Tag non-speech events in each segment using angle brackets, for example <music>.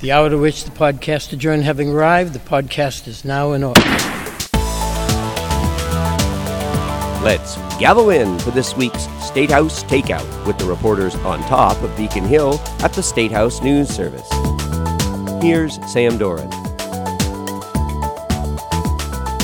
The hour to which the podcast adjourned having arrived, the podcast is now in order. Let's gather in for this week's State House Takeout with the reporters on top of Beacon Hill at the State House News Service. Here's Sam Doran.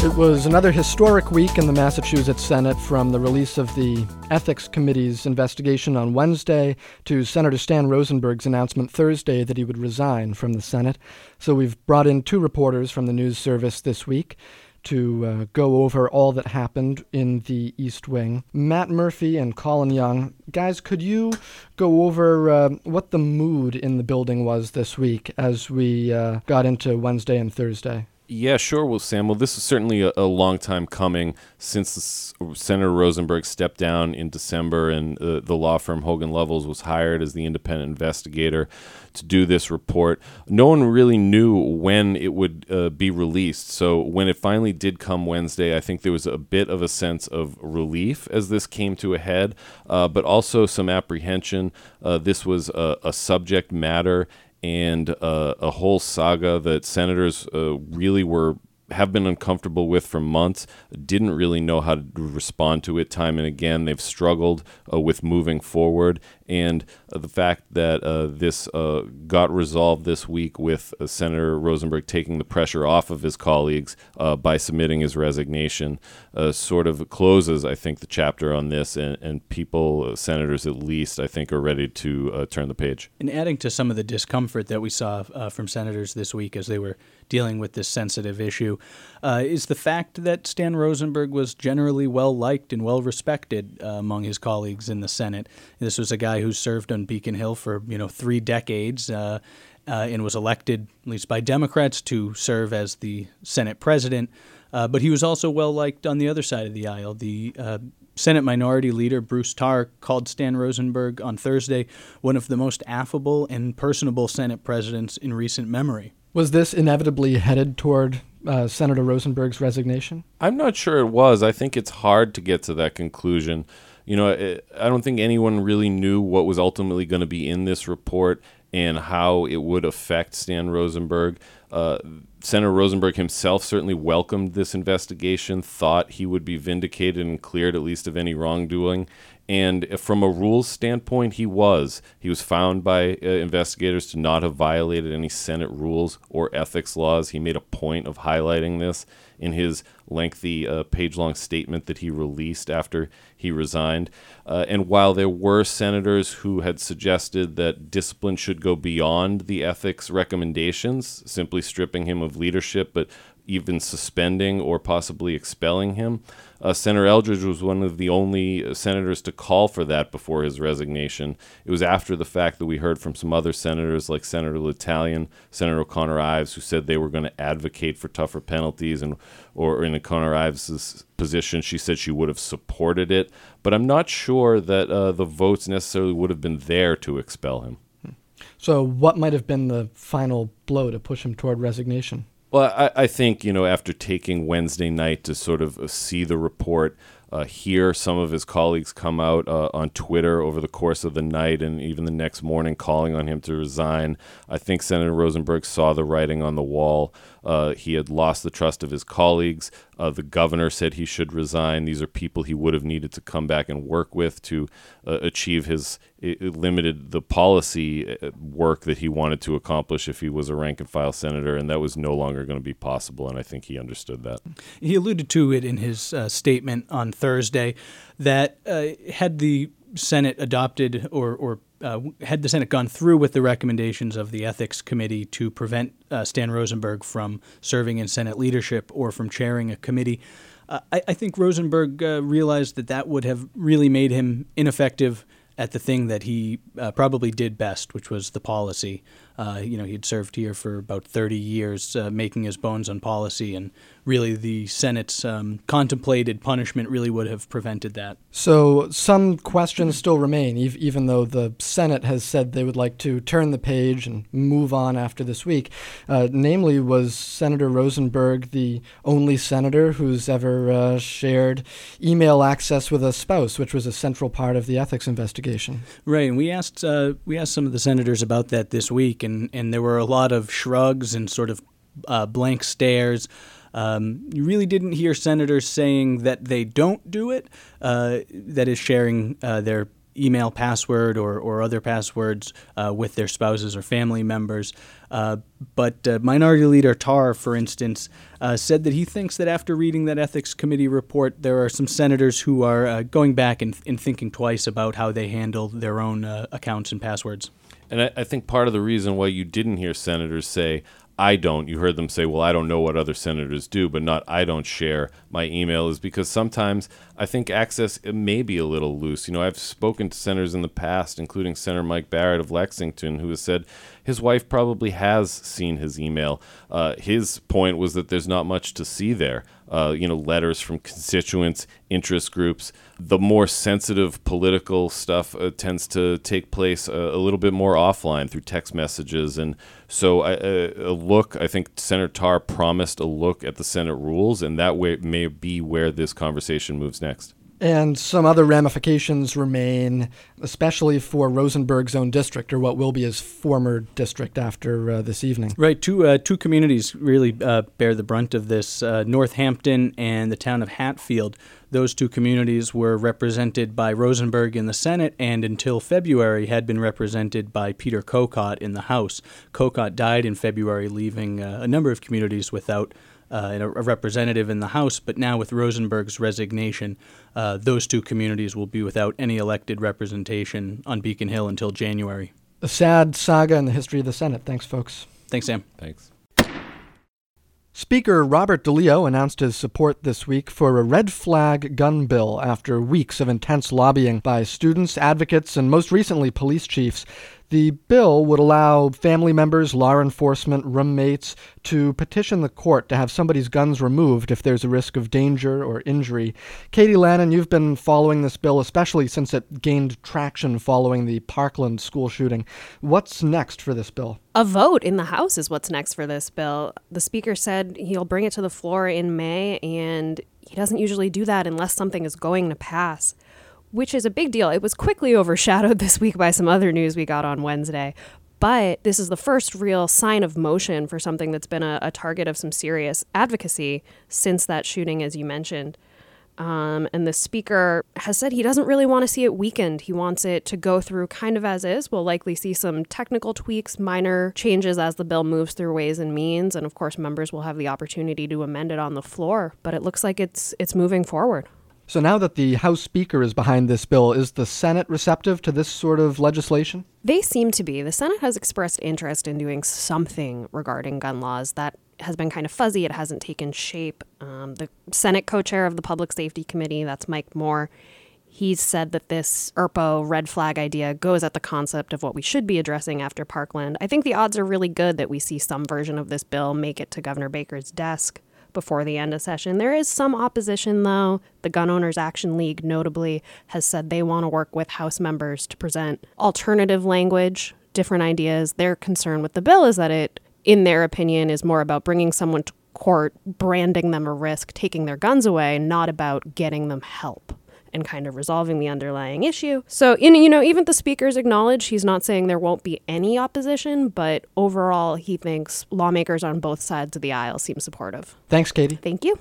It was another historic week in the Massachusetts Senate from the release of the Ethics Committee's investigation on Wednesday to Senator Stan Rosenberg's announcement Thursday that he would resign from the Senate. So we've brought in two reporters from the news service this week to uh, go over all that happened in the East Wing. Matt Murphy and Colin Young. Guys, could you go over uh, what the mood in the building was this week as we uh, got into Wednesday and Thursday? Yeah, sure. Well, Sam, well, this is certainly a, a long time coming since Senator Rosenberg stepped down in December and uh, the law firm Hogan Lovells was hired as the independent investigator to do this report. No one really knew when it would uh, be released. So when it finally did come Wednesday, I think there was a bit of a sense of relief as this came to a head, uh, but also some apprehension. Uh, this was a, a subject matter and uh, a whole saga that senators uh, really were have been uncomfortable with for months, didn't really know how to respond to it time and again. They've struggled uh, with moving forward. And uh, the fact that uh, this uh, got resolved this week with uh, Senator Rosenberg taking the pressure off of his colleagues uh, by submitting his resignation sort of closes, I think, the chapter on this. And, and people, senators at least, I think, are ready to turn the page. And adding to some of the discomfort that we saw from senators this week as they were dealing with this sensitive issue uh, is the fact that Stan Rosenberg was generally well liked and well respected uh, among his colleagues in the Senate. This was a guy who served on Beacon Hill for you know three decades. Uh, uh and was elected, at least by Democrats, to serve as the Senate president. Uh, but he was also well liked on the other side of the aisle. The uh, Senate Minority Leader Bruce Tarr called Stan Rosenberg on Thursday one of the most affable and personable Senate presidents in recent memory. Was this inevitably headed toward uh, Senator Rosenberg's resignation? I'm not sure it was. I think it's hard to get to that conclusion. You know, it, I don't think anyone really knew what was ultimately going to be in this report and how it would affect Stan Rosenberg. Uh, Senator Rosenberg himself certainly welcomed this investigation, thought he would be vindicated and cleared at least of any wrongdoing, and from a rules standpoint, he was. He was found by uh, investigators to not have violated any Senate rules or ethics laws. He made a point of highlighting this in his lengthy uh, page long statement that he released after he resigned. Uh, and while there were senators who had suggested that discipline should go beyond the ethics recommendations, simply stripping him of leadership, but even suspending or possibly expelling him. Uh, Senator Eldridge was one of the only uh, senators to call for that before his resignation. It was after the fact that we heard from some other senators, like Senator L'Italien, Senator O'Connor Ives, who said they were going to advocate for tougher penalties, and or in O'Connor Ives' position, she said she would have supported it. But I'm not sure that uh, the votes necessarily would have been there to expel him. So, what might have been the final blow to push him toward resignation? Well, I, I, think, you know, after taking Wednesday night to sort of uh, see the report, uh, hear some of his colleagues come out uh, on Twitter over the course of the night and even the next morning calling on him to resign, I think Senator Rosenberg saw the writing on the wall. Uh, he had lost the trust of his colleagues. Uh, the governor said he should resign. These are people he would have needed to come back and work with to uh, achieve his it limited the policy uh, work that he wanted to accomplish if he was a rank and file senator, and that was no longer going to be possible. And I think he understood that. He alluded to it in his statement on Thursday that uh, had the Senate adopted or, or uh, had the Senate gone through with the recommendations of the Ethics Committee to prevent uh, Stan Rosenberg from serving in Senate leadership or from chairing a committee, uh, I, I, think Rosenberg uh, realized that that would have really made him ineffective at the thing that he uh, probably did best, which was the policy. Uh, you know, he had served here for about 30 years, uh, making his bones on policy, and really the Senate's um, contemplated punishment really would have prevented that. So some questions still remain, ev- even though the Senate has said they would like to turn the page and move on after this week. Uh, namely, was Senator Rosenberg the only senator who's ever uh, shared email access with a spouse, which was a central part of the ethics investigation? Right, and we asked uh, we asked some of the senators about that this week and, and there were a lot of shrugs and sort of uh, blank stares. Um, you really didn't hear senators saying that they don't do it, uh, that is, sharing uh, their email password or, or other passwords uh, with their spouses or family members. Uh, but uh, Minority Leader Tarr, for instance, uh, said that he thinks that after reading that Ethics Committee report, there are some senators who are uh, going back and, and, thinking twice about how they handle their own uh, accounts and passwords. And I, I think part of the reason why you didn't hear senators say, I don't. You heard them say, well, I don't know what other senators do, but not I don't share my email is because sometimes I think access may be a little loose. You know, I've spoken to senators in the past, including Senator Mike Barrett of Lexington, who has said his wife probably has seen his email. Uh, his point was that there's not much to see there uh, you know, letters from constituents, interest groups. The more sensitive political stuff uh, tends to take place a, a, little bit more offline through text messages. And so, a, a look, I think Senator Tarr promised a look at the Senate rules, and that way may be where this conversation moves next. And some other ramifications remain, especially for Rosenberg's own district, or what will be his former district after uh, this evening. Right. Two, uh, two communities really uh, bear the brunt of this uh, Northampton and the town of Hatfield. Those two communities were represented by Rosenberg in the Senate and until February had been represented by Peter Kocot in the House. Kocot died in February, leaving uh, a number of communities without uh, a, representative in the House, but now with Rosenberg's resignation, uh, those two communities will be without any elected representation on Beacon Hill until January. A sad saga in the history of the Senate. Thanks, folks. Thanks, Sam. Thanks. Speaker Robert DeLeo announced his support this week for a red flag gun bill after weeks of intense lobbying by students, advocates, and most recently police chiefs. The bill would allow family members, law enforcement, roommates to petition the court to have somebody's guns removed if there's a risk of danger or injury. Katie Lannan, you've been following this bill, especially since it gained traction following the Parkland school shooting. What's next for this bill? A vote in the House is what's next for this bill. The Speaker said he'll bring it to the floor in May, and he doesn't usually do that unless something is going to pass which is a big deal. It was quickly overshadowed <laughs> this week by some other news we got on Wednesday. But this is the first real sign of motion for something that's been a, a target of some serious advocacy since that shooting, as you mentioned. Um, and the speaker has said he doesn't really want to see it weakened. He wants it to go through kind of as is. We'll likely see some technical tweaks, minor changes as the bill moves through Ways and Means, and of course, members will have the opportunity to amend it on the floor. But it looks like it's it's moving forward. So now that the House Speaker is behind this bill, is the Senate receptive to this sort of legislation? They seem to be. The Senate has expressed interest in doing something regarding gun laws. That has been kind of fuzzy. It hasn't taken shape. Um, the Senate co chair of the Public Safety Committee, that's Mike Moore, he's said that this ERPO red flag idea goes at the concept of what we should be addressing after Parkland. I think the odds are really good that we see some version of this bill make it to Governor Baker's desk before the end of session. There is some opposition, though. The Gun Owners Action League, notably, has said they want to work with House members to present alternative language, different ideas. Their concern with the bill is that it, in their opinion, is more about bringing someone to court, branding them a risk, taking their guns away, not about getting them help and kind of resolving the underlying issue. So, in, you know, even the speakers acknowledge he's not saying there won't be any opposition, but overall, he thinks lawmakers on both sides of the aisle seem supportive. Thanks, Katie. Thank you.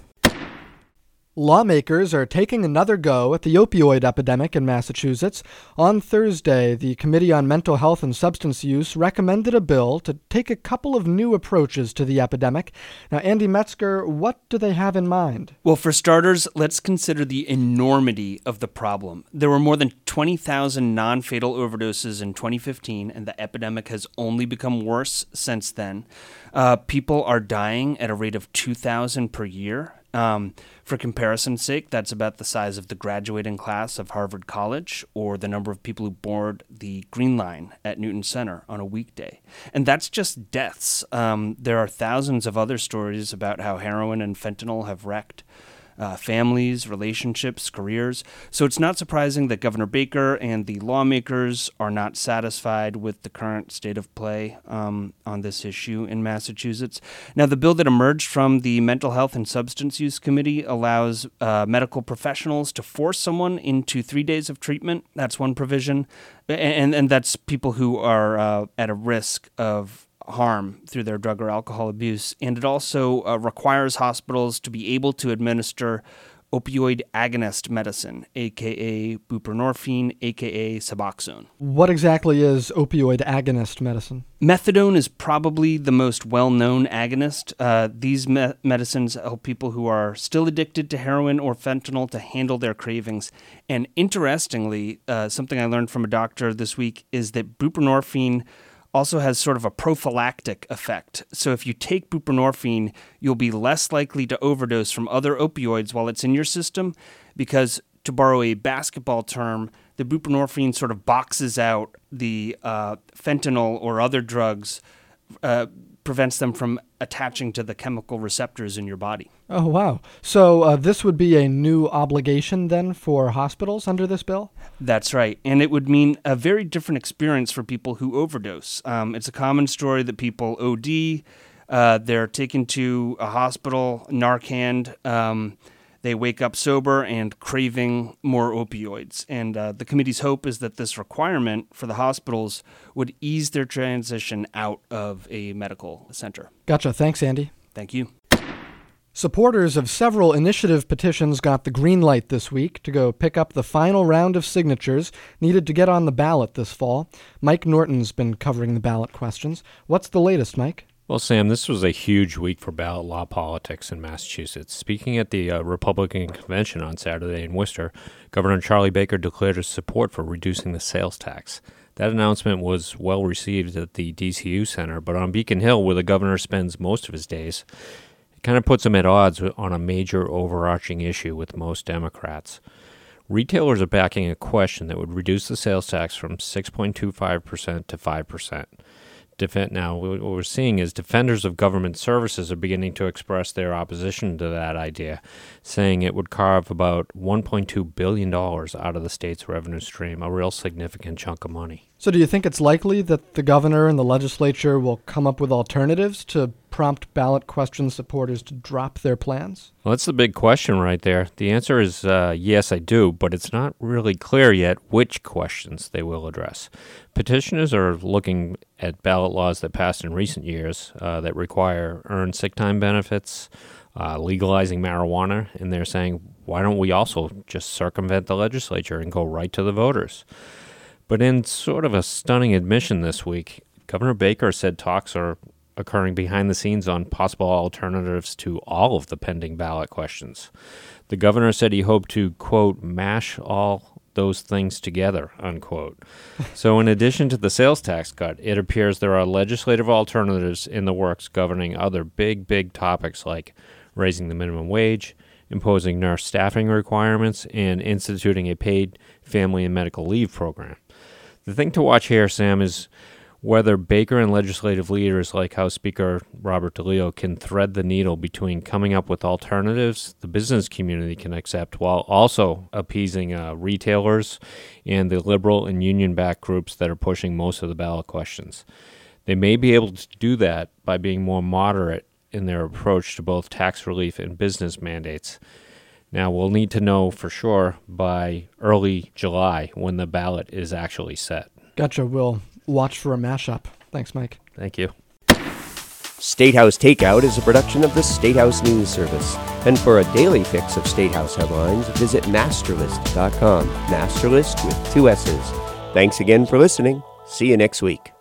Lawmakers are taking another go at the opioid epidemic in Massachusetts. On Thursday, the Committee on Mental Health and Substance Use recommended a bill to take a couple of new approaches to the epidemic. Now, Andy Metzger, what do they have in mind? Well, for starters, let's consider the enormity of the problem. There were more than 20,000 non fatal overdoses in 2015, and the epidemic has only become worse since then. Uh, people are dying at a rate of 2,000 per year. Um, for comparison's sake, that's about the size of the graduating class of Harvard College or the number of people who board the Green Line at Newton Center on a weekday. And that's just deaths. Um, there are thousands of other stories about how heroin and fentanyl have wrecked uh, families, relationships, careers. So it's not surprising that Governor Baker and the lawmakers are not satisfied with the current state of play um, on this issue in Massachusetts. Now, the bill that emerged from the Mental Health and Substance Use Committee allows uh, medical professionals to force someone into three days of treatment. That's one provision. And, and that's people who are uh, at a risk of harm through their drug or alcohol abuse. And it also uh, requires hospitals to be able to administer opioid agonist medicine, aka buprenorphine, aka Suboxone. What exactly is opioid agonist medicine? Methadone is probably the most well known agonist. Uh, these me- medicines help people who are still addicted to heroin or fentanyl to handle their cravings. And interestingly, uh, something I learned from a doctor this week is that buprenorphine also has sort of a prophylactic effect. So if you take buprenorphine, you'll be less likely to overdose from other opioids while it's in your system because to borrow a basketball term, the buprenorphine sort of boxes out the uh, fentanyl or other drugs uh, prevents them from attaching to the chemical receptors in your body. Oh, wow. So uh, this would be a new obligation then for hospitals under this bill? That's right. And it would mean a very different experience for people who overdose. Um, it's a common story that people OD, uh, they're taken to a hospital, Narcan. Um, they wake up sober and craving more opioids. And uh, the committee's hope is that this requirement for the hospitals would ease their transition out of a medical center. Gotcha. Thanks, Andy. Thank you. Supporters of several initiative petitions got the green light this week to go pick up the final round of signatures needed to get on the ballot this fall. Mike Norton's been covering the ballot questions. What's the latest, Mike? Well, Sam, this was a huge week for ballot law politics in Massachusetts. Speaking at the uh, Republican convention on Saturday in Worcester, Governor Charlie Baker declared his support for reducing the sales tax. That announcement was well received at the DCU Center, but on Beacon Hill, where the governor spends most of his days, it kind of puts him at odds on a major overarching issue with most Democrats. Retailers are backing a question that would reduce the sales tax from 6.25% to 5% defend now what we're seeing is defenders of government services are beginning to express their opposition to that idea saying it would carve about 1.2 billion dollars out of the state's revenue stream a real significant chunk of money. So do you think it's likely that the governor and the legislature will come up with alternatives to prompt ballot question supporters to drop their plans? Well, that's the big question right there. The answer is uh, yes, I do, but it's not really clear yet which questions they will address. Petitioners are looking at ballot laws that passed in recent years uh, that require earned sick time benefits, uh, legalizing marijuana, and they're saying, why don't we also just circumvent the legislature and go right to the voters? But in sort of a stunning admission this week, Governor Baker said talks are occurring behind the scenes on possible alternatives to all of the pending ballot questions. The governor said he hoped to, quote, mash all those things together, unquote. <laughs> so, in addition to the sales tax cut, it appears there are legislative alternatives in the works governing other big, big topics like raising the minimum wage, imposing nurse staffing requirements, and instituting a paid family and medical leave program. The thing to watch here, Sam, is whether Baker and legislative leaders like House Speaker Robert DeLeo can thread the needle between coming up with alternatives the business community can accept while also appeasing uh, retailers and the liberal and union backed groups that are pushing most of the ballot questions. They may be able to do that by being more moderate in their approach to both tax relief and business mandates. Now, we'll need to know for sure by early July when the ballot is actually set. Gotcha. We'll watch for a mashup. Thanks, Mike. Thank you. Statehouse Takeout is a production of the Statehouse News Service. And for a daily fix of Statehouse headlines, visit massterlist.com. MASSterList with two S's. Thanks again for listening. See you next week.